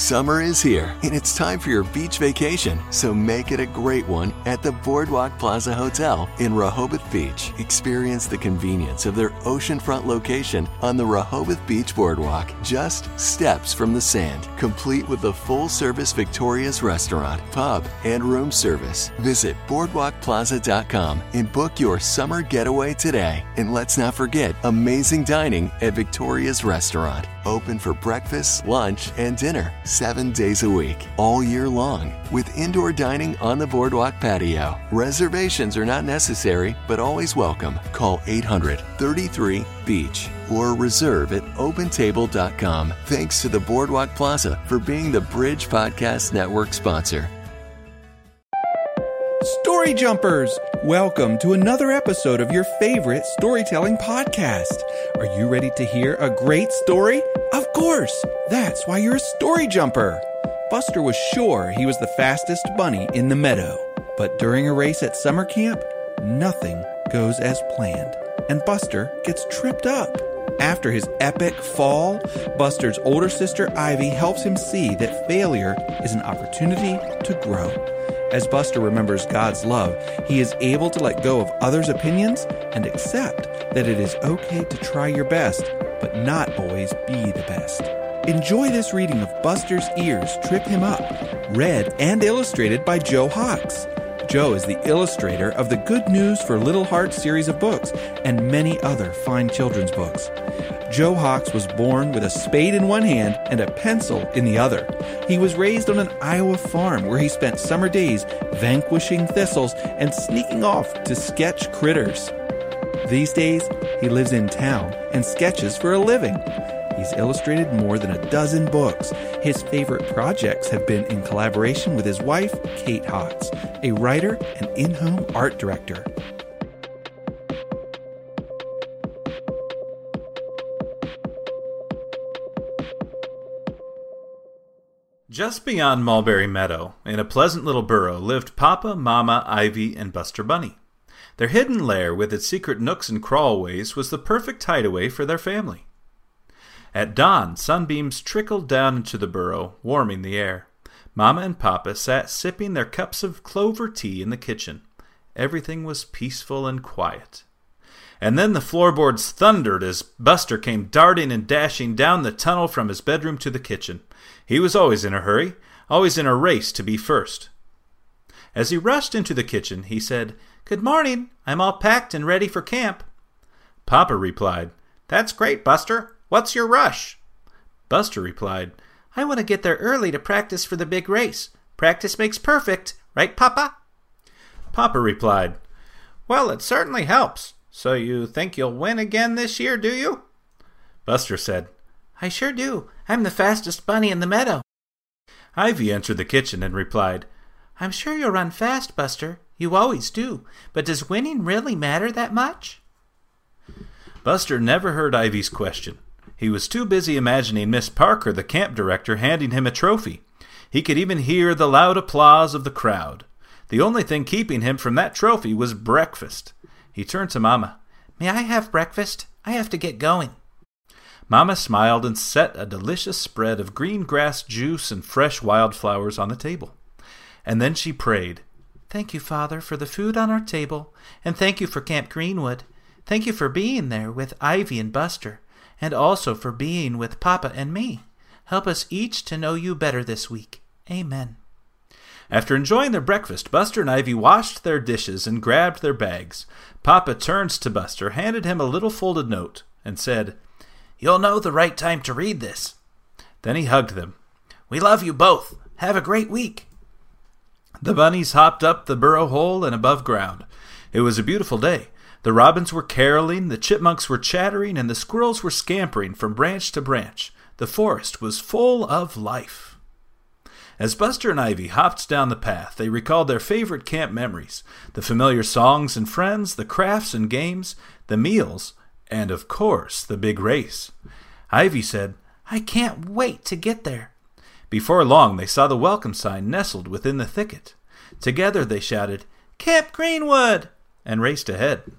Summer is here, and it's time for your beach vacation, so make it a great one at the Boardwalk Plaza Hotel in Rehoboth Beach. Experience the convenience of their oceanfront location on the Rehoboth Beach Boardwalk, just steps from the sand, complete with the full service Victoria's restaurant, pub, and room service. Visit boardwalkplaza.com and book your summer getaway today. And let's not forget amazing dining at Victoria's Restaurant, open for breakfast, lunch, and dinner seven days a week, all year long, with indoor dining on the boardwalk patio. Reservations are not necessary, but always welcome. Call 800 33 Beach or reserve at opentable.com. Thanks to the Boardwalk Plaza for being the Bridge Podcast Network sponsor. Story Jumpers! Welcome to another episode of your favorite storytelling podcast. Are you ready to hear a great story? Of course! That's why you're a story jumper. Buster was sure he was the fastest bunny in the meadow. But during a race at summer camp, nothing goes as planned, and Buster gets tripped up. After his epic fall, Buster's older sister Ivy helps him see that failure is an opportunity to grow. As Buster remembers God's love, he is able to let go of others' opinions and accept that it is okay to try your best, but not always be the best. Enjoy this reading of Buster's Ears Trip Him Up, read and illustrated by Joe Hox. Joe is the illustrator of the Good News for Little Hearts series of books and many other fine children's books. Joe Hox was born with a spade in one hand and a pencil in the other. He was raised on an Iowa farm where he spent summer days vanquishing thistles and sneaking off to sketch critters. These days, he lives in town and sketches for a living. He's illustrated more than a dozen books. His favorite projects have been in collaboration with his wife, Kate Hox, a writer and in home art director. Just beyond Mulberry Meadow, in a pleasant little burrow, lived Papa, Mama, Ivy, and Buster Bunny. Their hidden lair, with its secret nooks and crawlways, was the perfect hideaway for their family. At dawn, sunbeams trickled down into the burrow, warming the air. Mama and Papa sat sipping their cups of clover tea in the kitchen. Everything was peaceful and quiet. And then the floorboards thundered as Buster came darting and dashing down the tunnel from his bedroom to the kitchen. He was always in a hurry, always in a race to be first. As he rushed into the kitchen, he said, Good morning. I'm all packed and ready for camp. Papa replied, That's great, Buster. What's your rush? Buster replied, I want to get there early to practice for the big race. Practice makes perfect, right, Papa? Papa replied, Well, it certainly helps. So you think you'll win again this year, do you? Buster said, I sure do. I'm the fastest bunny in the meadow. Ivy entered the kitchen and replied, I'm sure you'll run fast, Buster. You always do. But does winning really matter that much? Buster never heard Ivy's question. He was too busy imagining Miss Parker, the camp director, handing him a trophy. He could even hear the loud applause of the crowd. The only thing keeping him from that trophy was breakfast. He turned to Mamma. May I have breakfast? I have to get going. Mamma smiled and set a delicious spread of green grass juice and fresh wildflowers on the table. And then she prayed, Thank you, Father, for the food on our table, and thank you for Camp Greenwood. Thank you for being there with Ivy and Buster, and also for being with Papa and me. Help us each to know you better this week. Amen. After enjoying their breakfast, Buster and Ivy washed their dishes and grabbed their bags. Papa turned to Buster, handed him a little folded note, and said, You'll know the right time to read this. Then he hugged them. We love you both. Have a great week. The bunnies hopped up the burrow hole and above ground. It was a beautiful day. The robins were caroling, the chipmunks were chattering, and the squirrels were scampering from branch to branch. The forest was full of life. As Buster and Ivy hopped down the path, they recalled their favorite camp memories the familiar songs and friends, the crafts and games, the meals, and of course, the big race. Ivy said, I can't wait to get there. Before long, they saw the welcome sign nestled within the thicket. Together they shouted, Camp Greenwood! and raced ahead.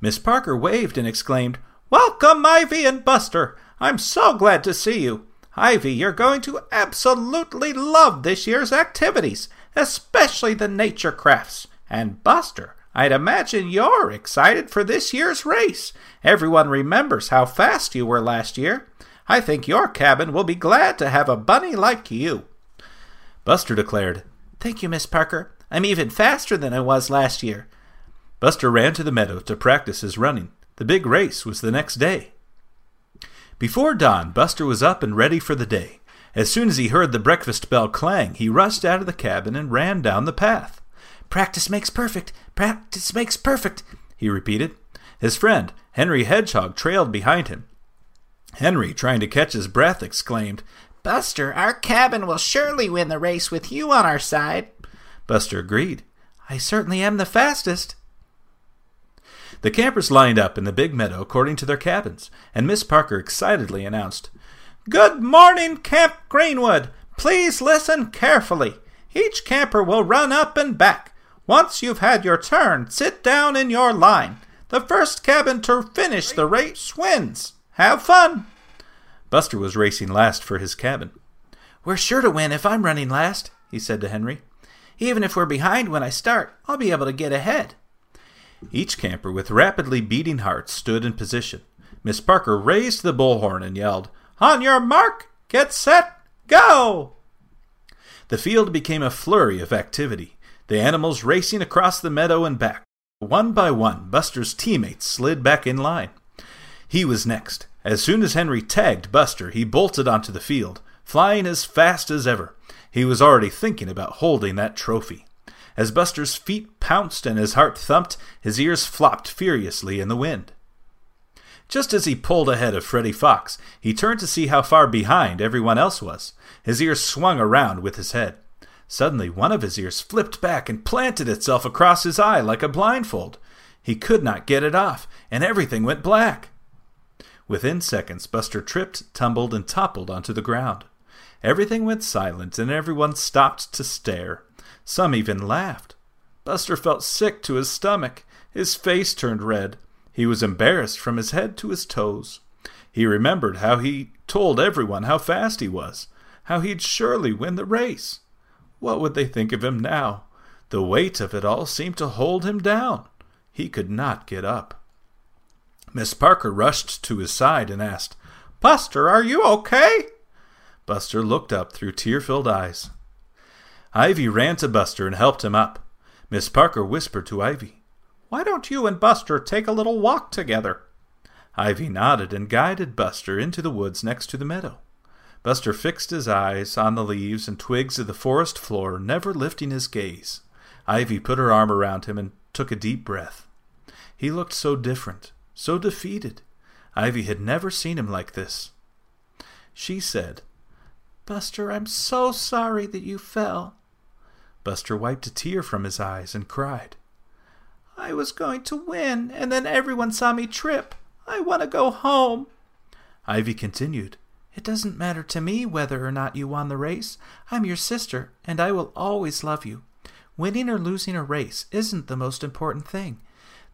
Miss Parker waved and exclaimed, Welcome, Ivy and Buster! I'm so glad to see you. Ivy, you're going to absolutely love this year's activities, especially the nature crafts. And Buster, I'd imagine you're excited for this year's race. Everyone remembers how fast you were last year. I think your cabin will be glad to have a bunny like you. Buster declared, Thank you, Miss Parker. I'm even faster than I was last year. Buster ran to the meadow to practice his running. The big race was the next day. Before dawn, Buster was up and ready for the day. As soon as he heard the breakfast bell clang, he rushed out of the cabin and ran down the path. Practice makes perfect. Practice makes perfect, he repeated. His friend, Henry Hedgehog, trailed behind him. Henry, trying to catch his breath, exclaimed, Buster, our cabin will surely win the race with you on our side. Buster agreed. I certainly am the fastest. The campers lined up in the big meadow according to their cabins, and Miss Parker excitedly announced, Good morning, Camp Greenwood. Please listen carefully. Each camper will run up and back. Once you've had your turn, sit down in your line. The first cabin to finish the race wins. Have fun. Buster was racing last for his cabin. We're sure to win if I'm running last, he said to Henry. Even if we're behind when I start, I'll be able to get ahead. Each camper, with rapidly beating hearts, stood in position. Miss Parker raised the bullhorn and yelled, On your mark, get set, go! The field became a flurry of activity the animals racing across the meadow and back. One by one, Buster's teammates slid back in line. He was next. As soon as Henry tagged Buster, he bolted onto the field, flying as fast as ever. He was already thinking about holding that trophy. As Buster's feet pounced and his heart thumped, his ears flopped furiously in the wind. Just as he pulled ahead of Freddie Fox, he turned to see how far behind everyone else was. His ears swung around with his head. Suddenly, one of his ears flipped back and planted itself across his eye like a blindfold. He could not get it off, and everything went black. Within seconds, Buster tripped, tumbled, and toppled onto the ground. Everything went silent, and everyone stopped to stare. Some even laughed. Buster felt sick to his stomach. His face turned red. He was embarrassed from his head to his toes. He remembered how he told everyone how fast he was, how he'd surely win the race. What would they think of him now? The weight of it all seemed to hold him down. He could not get up. Miss Parker rushed to his side and asked, Buster, are you okay? Buster looked up through tear filled eyes. Ivy ran to Buster and helped him up. Miss Parker whispered to Ivy, Why don't you and Buster take a little walk together? Ivy nodded and guided Buster into the woods next to the meadow. Buster fixed his eyes on the leaves and twigs of the forest floor, never lifting his gaze. Ivy put her arm around him and took a deep breath. He looked so different, so defeated. Ivy had never seen him like this. She said, Buster, I'm so sorry that you fell. Buster wiped a tear from his eyes and cried, I was going to win, and then everyone saw me trip. I want to go home. Ivy continued, it doesn't matter to me whether or not you won the race. I'm your sister, and I will always love you. Winning or losing a race isn't the most important thing.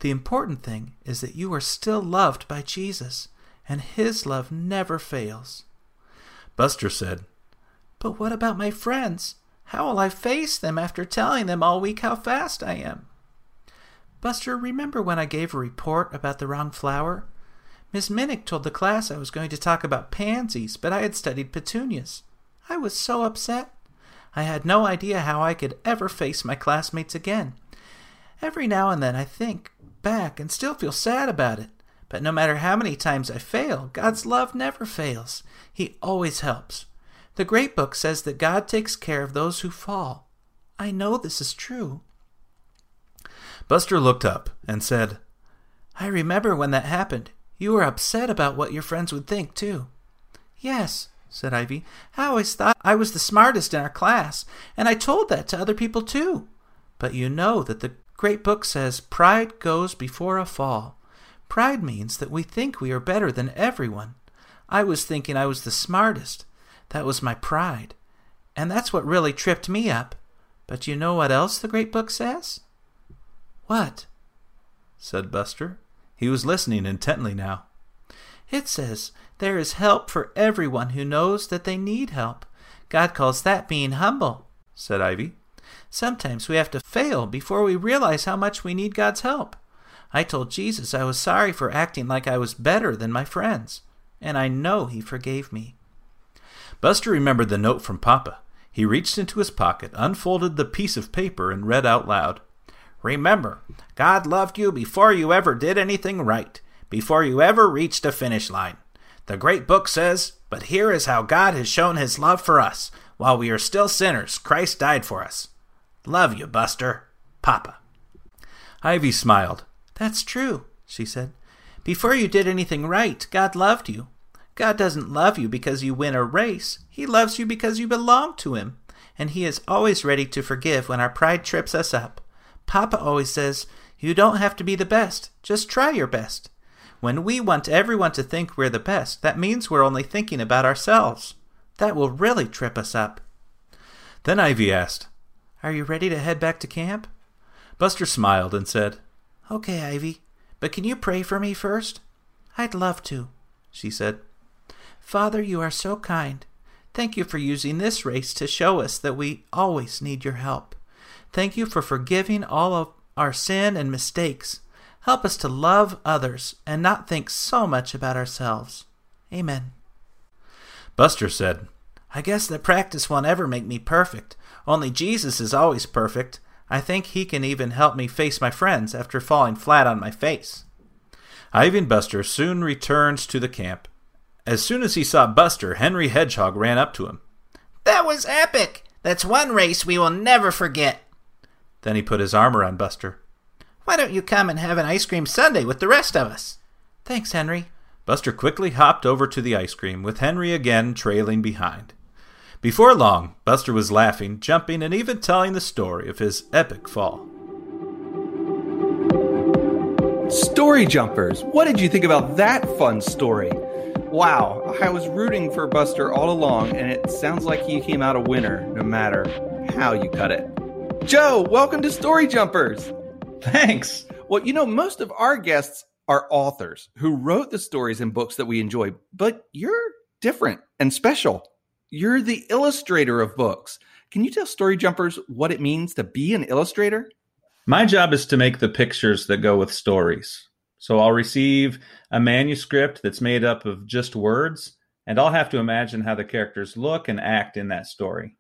The important thing is that you are still loved by Jesus, and His love never fails. Buster said, But what about my friends? How will I face them after telling them all week how fast I am? Buster, remember when I gave a report about the wrong flower? Miss Minnick told the class I was going to talk about pansies, but I had studied petunias. I was so upset. I had no idea how I could ever face my classmates again. Every now and then I think back and still feel sad about it. But no matter how many times I fail, God's love never fails. He always helps. The Great Book says that God takes care of those who fall. I know this is true. Buster looked up and said, I remember when that happened. You were upset about what your friends would think, too. Yes, said Ivy. I always thought I was the smartest in our class, and I told that to other people, too. But you know that the great book says pride goes before a fall. Pride means that we think we are better than everyone. I was thinking I was the smartest. That was my pride. And that's what really tripped me up. But you know what else the great book says? What? said Buster. He was listening intently now. It says, There is help for everyone who knows that they need help. God calls that being humble, said Ivy. Sometimes we have to fail before we realize how much we need God's help. I told Jesus I was sorry for acting like I was better than my friends, and I know he forgave me. Buster remembered the note from Papa. He reached into his pocket, unfolded the piece of paper, and read out loud Remember, God loved you before you ever did anything right, before you ever reached a finish line. The great book says, But here is how God has shown his love for us. While we are still sinners, Christ died for us. Love you, Buster. Papa. Ivy smiled. That's true, she said. Before you did anything right, God loved you. God doesn't love you because you win a race. He loves you because you belong to Him. And He is always ready to forgive when our pride trips us up. Papa always says, You don't have to be the best, just try your best. When we want everyone to think we're the best, that means we're only thinking about ourselves. That will really trip us up. Then Ivy asked, Are you ready to head back to camp? Buster smiled and said, Okay, Ivy, but can you pray for me first? I'd love to, she said. Father, you are so kind. Thank you for using this race to show us that we always need your help. Thank you for forgiving all of our sin and mistakes. Help us to love others and not think so much about ourselves. Amen. Buster said, I guess that practice won't ever make me perfect. Only Jesus is always perfect. I think he can even help me face my friends after falling flat on my face. Ivy and Buster soon returns to the camp. As soon as he saw Buster, Henry Hedgehog ran up to him. That was epic! That's one race we will never forget. Then he put his arm around Buster. Why don't you come and have an ice cream sundae with the rest of us? Thanks, Henry. Buster quickly hopped over to the ice cream, with Henry again trailing behind. Before long, Buster was laughing, jumping, and even telling the story of his epic fall. Story Jumpers, what did you think about that fun story? Wow, I was rooting for Buster all along, and it sounds like he came out a winner no matter how you cut it. Joe, welcome to Story Jumpers. Thanks. Well, you know, most of our guests are authors who wrote the stories and books that we enjoy, but you're different and special. You're the illustrator of books. Can you tell Story Jumpers what it means to be an illustrator? My job is to make the pictures that go with stories. So I'll receive a manuscript that's made up of just words, and I'll have to imagine how the characters look and act in that story.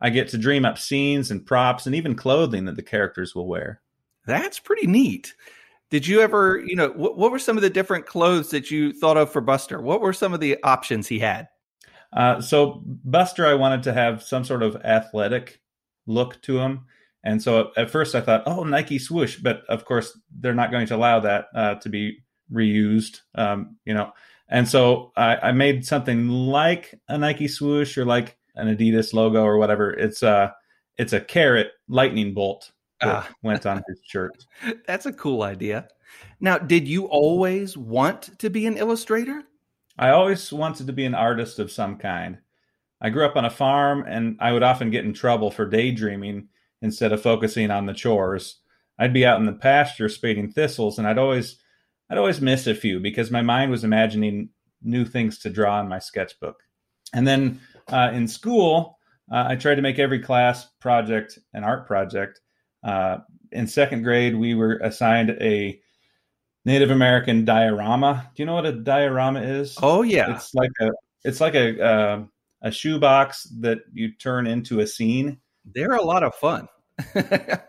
I get to dream up scenes and props and even clothing that the characters will wear. That's pretty neat. Did you ever, you know, what, what were some of the different clothes that you thought of for Buster? What were some of the options he had? Uh, so Buster, I wanted to have some sort of athletic look to him. And so at first I thought, oh, Nike swoosh, but of course they're not going to allow that uh, to be reused, um, you know. And so I, I, made something like a Nike swoosh or like an Adidas logo or whatever. It's a it's a carrot lightning bolt that ah. went on his shirt. That's a cool idea. Now, did you always want to be an illustrator? I always wanted to be an artist of some kind. I grew up on a farm and I would often get in trouble for daydreaming instead of focusing on the chores. I'd be out in the pasture spading thistles and I'd always I'd always miss a few because my mind was imagining new things to draw in my sketchbook. And then uh, in school, uh, I tried to make every class project an art project. Uh, in second grade, we were assigned a Native American diorama. Do you know what a diorama is? Oh yeah, it's like a it's like a uh, a shoebox that you turn into a scene. They're a lot of fun. it,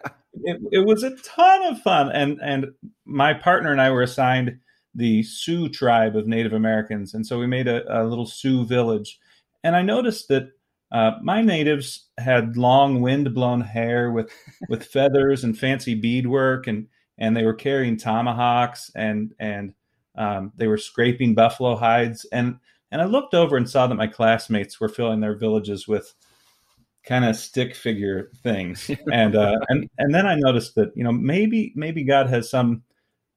it was a ton of fun, and and my partner and I were assigned the Sioux tribe of Native Americans, and so we made a, a little Sioux village. And I noticed that uh, my natives had long wind-blown hair with with feathers and fancy beadwork, and and they were carrying tomahawks and and um, they were scraping buffalo hides and and I looked over and saw that my classmates were filling their villages with kind of stick figure things and uh, and and then I noticed that you know maybe maybe God has some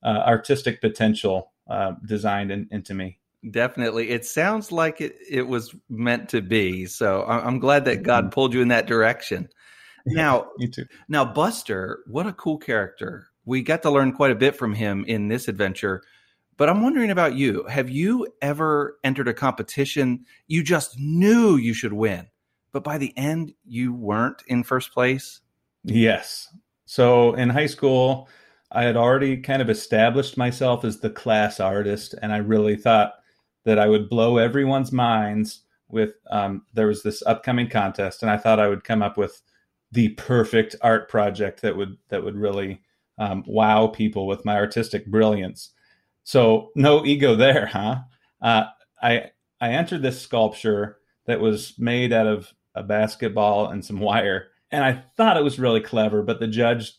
uh, artistic potential uh, designed in, into me. Definitely, it sounds like it it was meant to be. So I'm glad that God mm-hmm. pulled you in that direction. Now, you too. Now, Buster, what a cool character! we got to learn quite a bit from him in this adventure. But I'm wondering about you. Have you ever entered a competition you just knew you should win, but by the end you weren't in first place? Yes. So in high school, I had already kind of established myself as the class artist, and I really thought that I would blow everyone's minds with. Um, there was this upcoming contest, and I thought I would come up with the perfect art project that would that would really um, wow people with my artistic brilliance. So no ego there, huh? Uh, I I entered this sculpture that was made out of a basketball and some wire, and I thought it was really clever, but the judge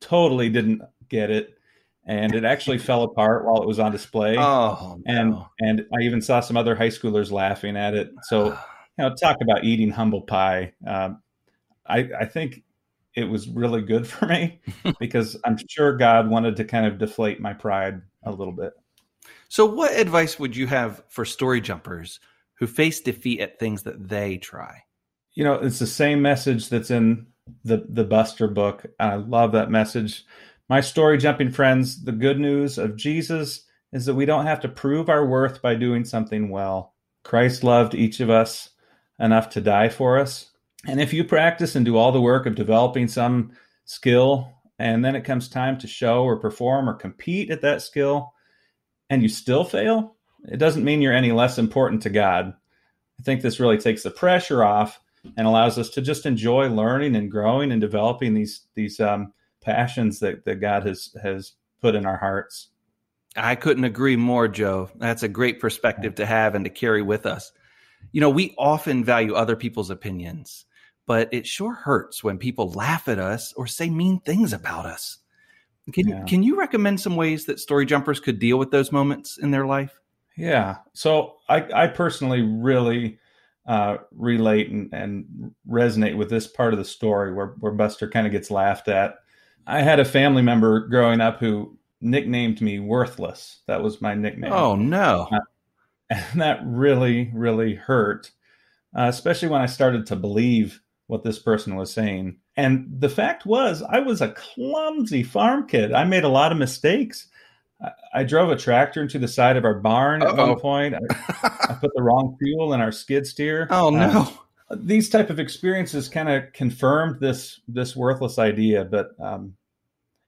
totally didn't get it, and it actually fell apart while it was on display. Oh, and no. and I even saw some other high schoolers laughing at it. So you know, talk about eating humble pie. Um, I I think it was really good for me because I'm sure God wanted to kind of deflate my pride a little bit. So, what advice would you have for story jumpers who face defeat at things that they try? You know, it's the same message that's in the the Buster book. I love that message. My story jumping friends, the good news of Jesus is that we don't have to prove our worth by doing something well. Christ loved each of us enough to die for us. And if you practice and do all the work of developing some skill, and then it comes time to show or perform or compete at that skill, and you still fail, it doesn't mean you're any less important to God. I think this really takes the pressure off and allows us to just enjoy learning and growing and developing these these um, passions that, that God has has put in our hearts. I couldn't agree more, Joe. That's a great perspective to have and to carry with us. You know, we often value other people's opinions, but it sure hurts when people laugh at us or say mean things about us. Can Yeah. can you recommend some ways that story jumpers could deal with those moments in their life? Yeah. So I, I personally really uh, relate and, and resonate with this part of the story where, where Buster kind of gets laughed at. I had a family member growing up who nicknamed me Worthless. That was my nickname. Oh no. And that really, really hurt, uh, especially when I started to believe what this person was saying. And the fact was, I was a clumsy farm kid. I made a lot of mistakes. I, drove a tractor into the side of our barn at Uh-oh. one point. I, I put the wrong fuel in our skid steer. Oh no. Uh, these type of experiences kind of confirmed this this worthless idea, but um,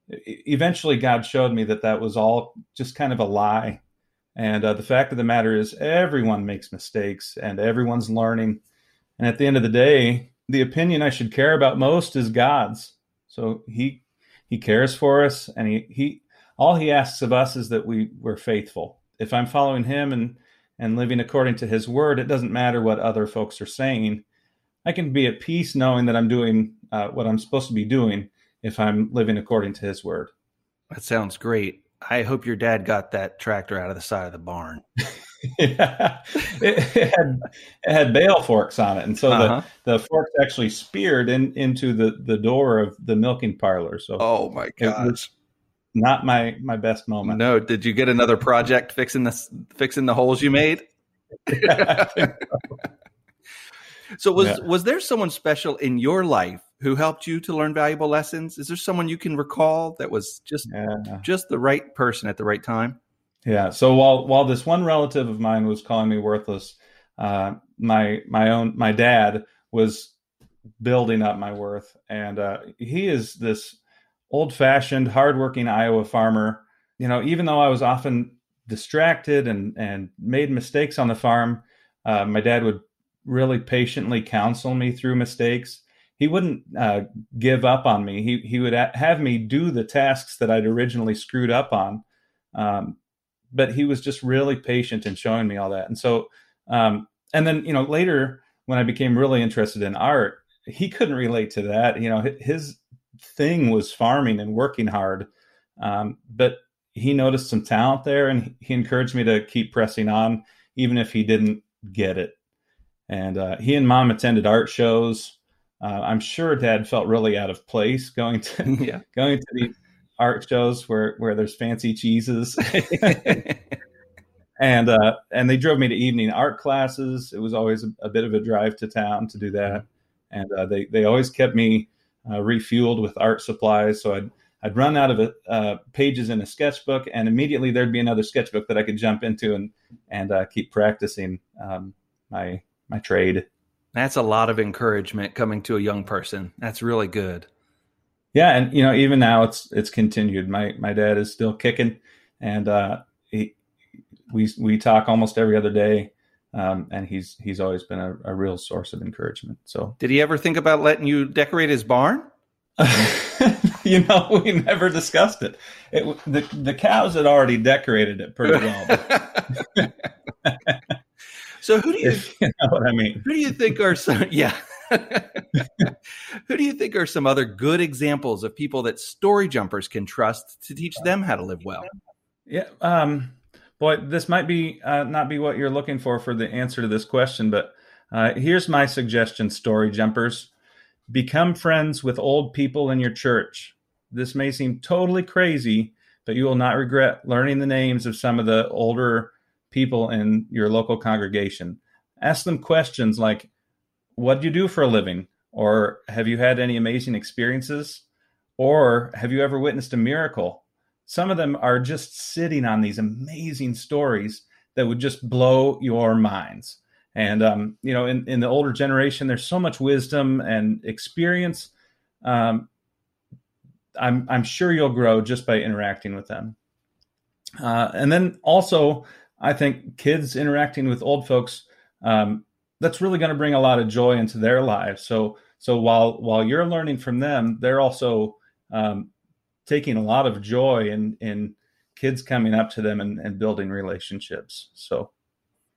eventually God showed me that that was all just kind of a lie. And uh, the fact of the matter is, everyone makes mistakes, and everyone's learning. And at the end of the day, the opinion I should care about most is God's. So He He cares for us, and He He all He asks of us is that we we're faithful. If I'm following Him and and living according to His word, it doesn't matter what other folks are saying. I can be at peace knowing that I'm doing uh, what I'm supposed to be doing if I'm living according to His word. That sounds great. I hope your dad got that tractor out of the side of the barn. yeah, it, it had it had bale forks on it, and so Uh-huh. the, the forks actually speared in into the the door of the milking parlor. So Oh my it was not my my best moment. No, did you get another project fixing this fixing the holes you made? So was Yeah. was there someone special in your life who helped you to learn valuable lessons? Is there someone you can recall that was just yeah. just the right person at the right time? Yeah. So while while this one relative of mine was calling me worthless, uh, my my own my dad was building up my worth, and uh, he is this old fashioned, hardworking Iowa farmer. You know, even though I was often distracted and and made mistakes on the farm, uh, my dad would really patiently counsel me through mistakes. He wouldn't uh, give up on me. He he would have me do the tasks that I'd originally screwed up on. Um, but he was just really patient in showing me all that. And so, um, and then, you know, later when I became really interested in art, he couldn't relate to that. You know, his thing was farming and working hard. Um, but he noticed some talent there and he encouraged me to keep pressing on, even if he didn't get it. And uh, he and mom attended art shows. Uh, I'm sure dad felt really out of place going to yeah. going to the art shows where where there's fancy cheeses and uh, and they drove me to evening art classes. It was always a, a bit of a drive to town to do that, and uh, they they always kept me uh, refueled with art supplies. So I'd I'd run out of uh, pages in a sketchbook, and immediately there'd be another sketchbook that I could jump into and and uh, keep practicing um, my my trade. That's a lot of encouragement coming to a young person. That's really good. Yeah, and you know, even now it's it's continued. My my dad is still kicking, and uh, he we we talk almost every other day. Um, and he's he's always been a, a real source of encouragement. So, did he ever think about letting you decorate his barn? you know, we never discussed it. it. the the cows had already decorated it pretty well. so who do you, if you know what I mean? Who do you think are some yeah? who do you think are some other good examples of people that story jumpers can trust to teach them how to live well? Yeah, um, boy, this might be uh, not be what you're looking for for the answer to this question, but uh, here's my suggestion: story jumpers. Become friends with old people in your church. This may seem totally crazy, but you will not regret learning the names of some of the older people in your local congregation. Ask them questions like, What do you do for a living? Or have you had any amazing experiences? Or have you ever witnessed a miracle? Some of them are just sitting on these amazing stories that would just blow your minds. And um, you know, in, in the older generation, there's so much wisdom and experience. Um, I'm I'm sure you'll grow just by interacting with them. Uh, and then also, I think kids interacting with old folks um, that's really going to bring a lot of joy into their lives. So so while while you're learning from them, they're also um, taking a lot of joy in in kids coming up to them and, and building relationships. So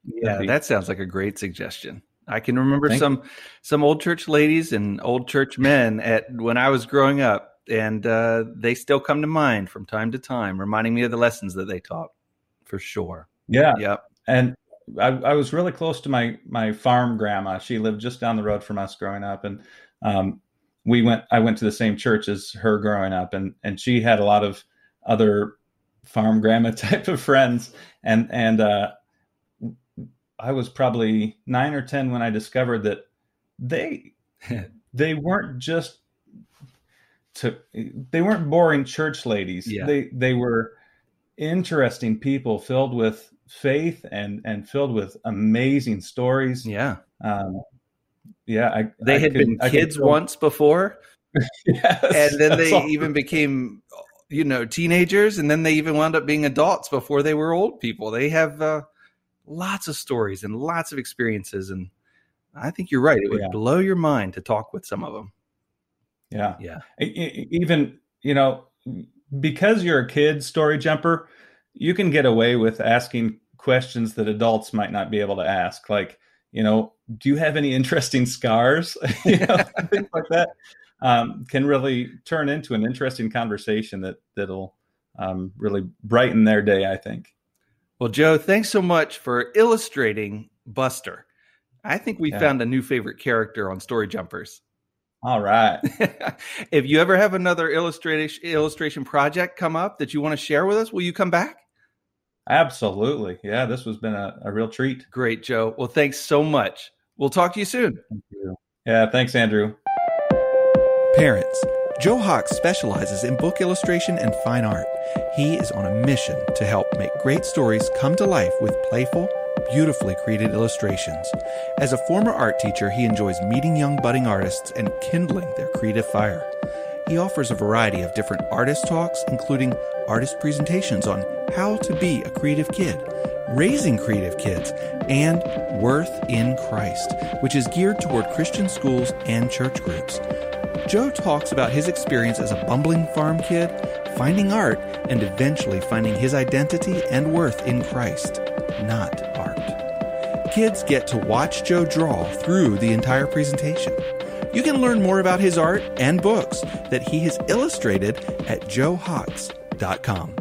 yeah, that sounds like a great suggestion. I can remember Thank some you. some old church ladies and old church men at when I was growing up, and uh, they still come to mind from time to time, reminding me of the lessons that they taught. For sure. Yeah. Yep. And I, I was really close to my my farm grandma. She lived just down the road from us growing up, and um, we went. I went to the same church as her growing up, and and she had a lot of other farm grandma type of friends, and and uh, I was probably nine or ten when I discovered that they they weren't just to they weren't boring church ladies. Yeah. They they were interesting people filled with faith and and filled with amazing stories. Yeah. Um, yeah, I, they I had could, been kids once before, yes, and then they awesome. even became, you know, teenagers, and then they even wound up being adults before they were old people. They have uh, lots of stories and lots of experiences. And I think you're right. It would yeah. blow your mind to talk with some of them. Yeah. Yeah. Even, you know, because you're a kid story jumper, you can get away with asking questions that adults might not be able to ask. Like, you know, do you have any interesting scars? you know, things like that um, can really turn into an interesting conversation that that'll um, really brighten their day. I think. Well, Joe, thanks so much for illustrating Buster. I think we yeah. found a new favorite character on Story Jumpers. All right. if you ever have another illustration illustration project come up that you want to share with us, will you come back? Absolutely. Yeah, this has been a, a real treat. Great, Joe. Well, thanks so much. We'll talk to you soon. Thank you. Yeah, thanks, Andrew. Parents, Joe Hox specializes in book illustration and fine art. He is on a mission to help make great stories come to life with playful, beautifully created illustrations. As a former art teacher, he enjoys meeting young budding artists and kindling their creative fire. He offers a variety of different artist talks, including artist presentations on how to be a creative kid, raising creative kids, and Worth in Christ, which is geared toward Christian schools and church groups. Joe talks about his experience as a bumbling farm kid, finding art, and eventually finding his identity and worth in Christ, not art. Kids get to watch Joe draw through the entire presentation. You can learn more about his art and books that he has illustrated at joehox.com.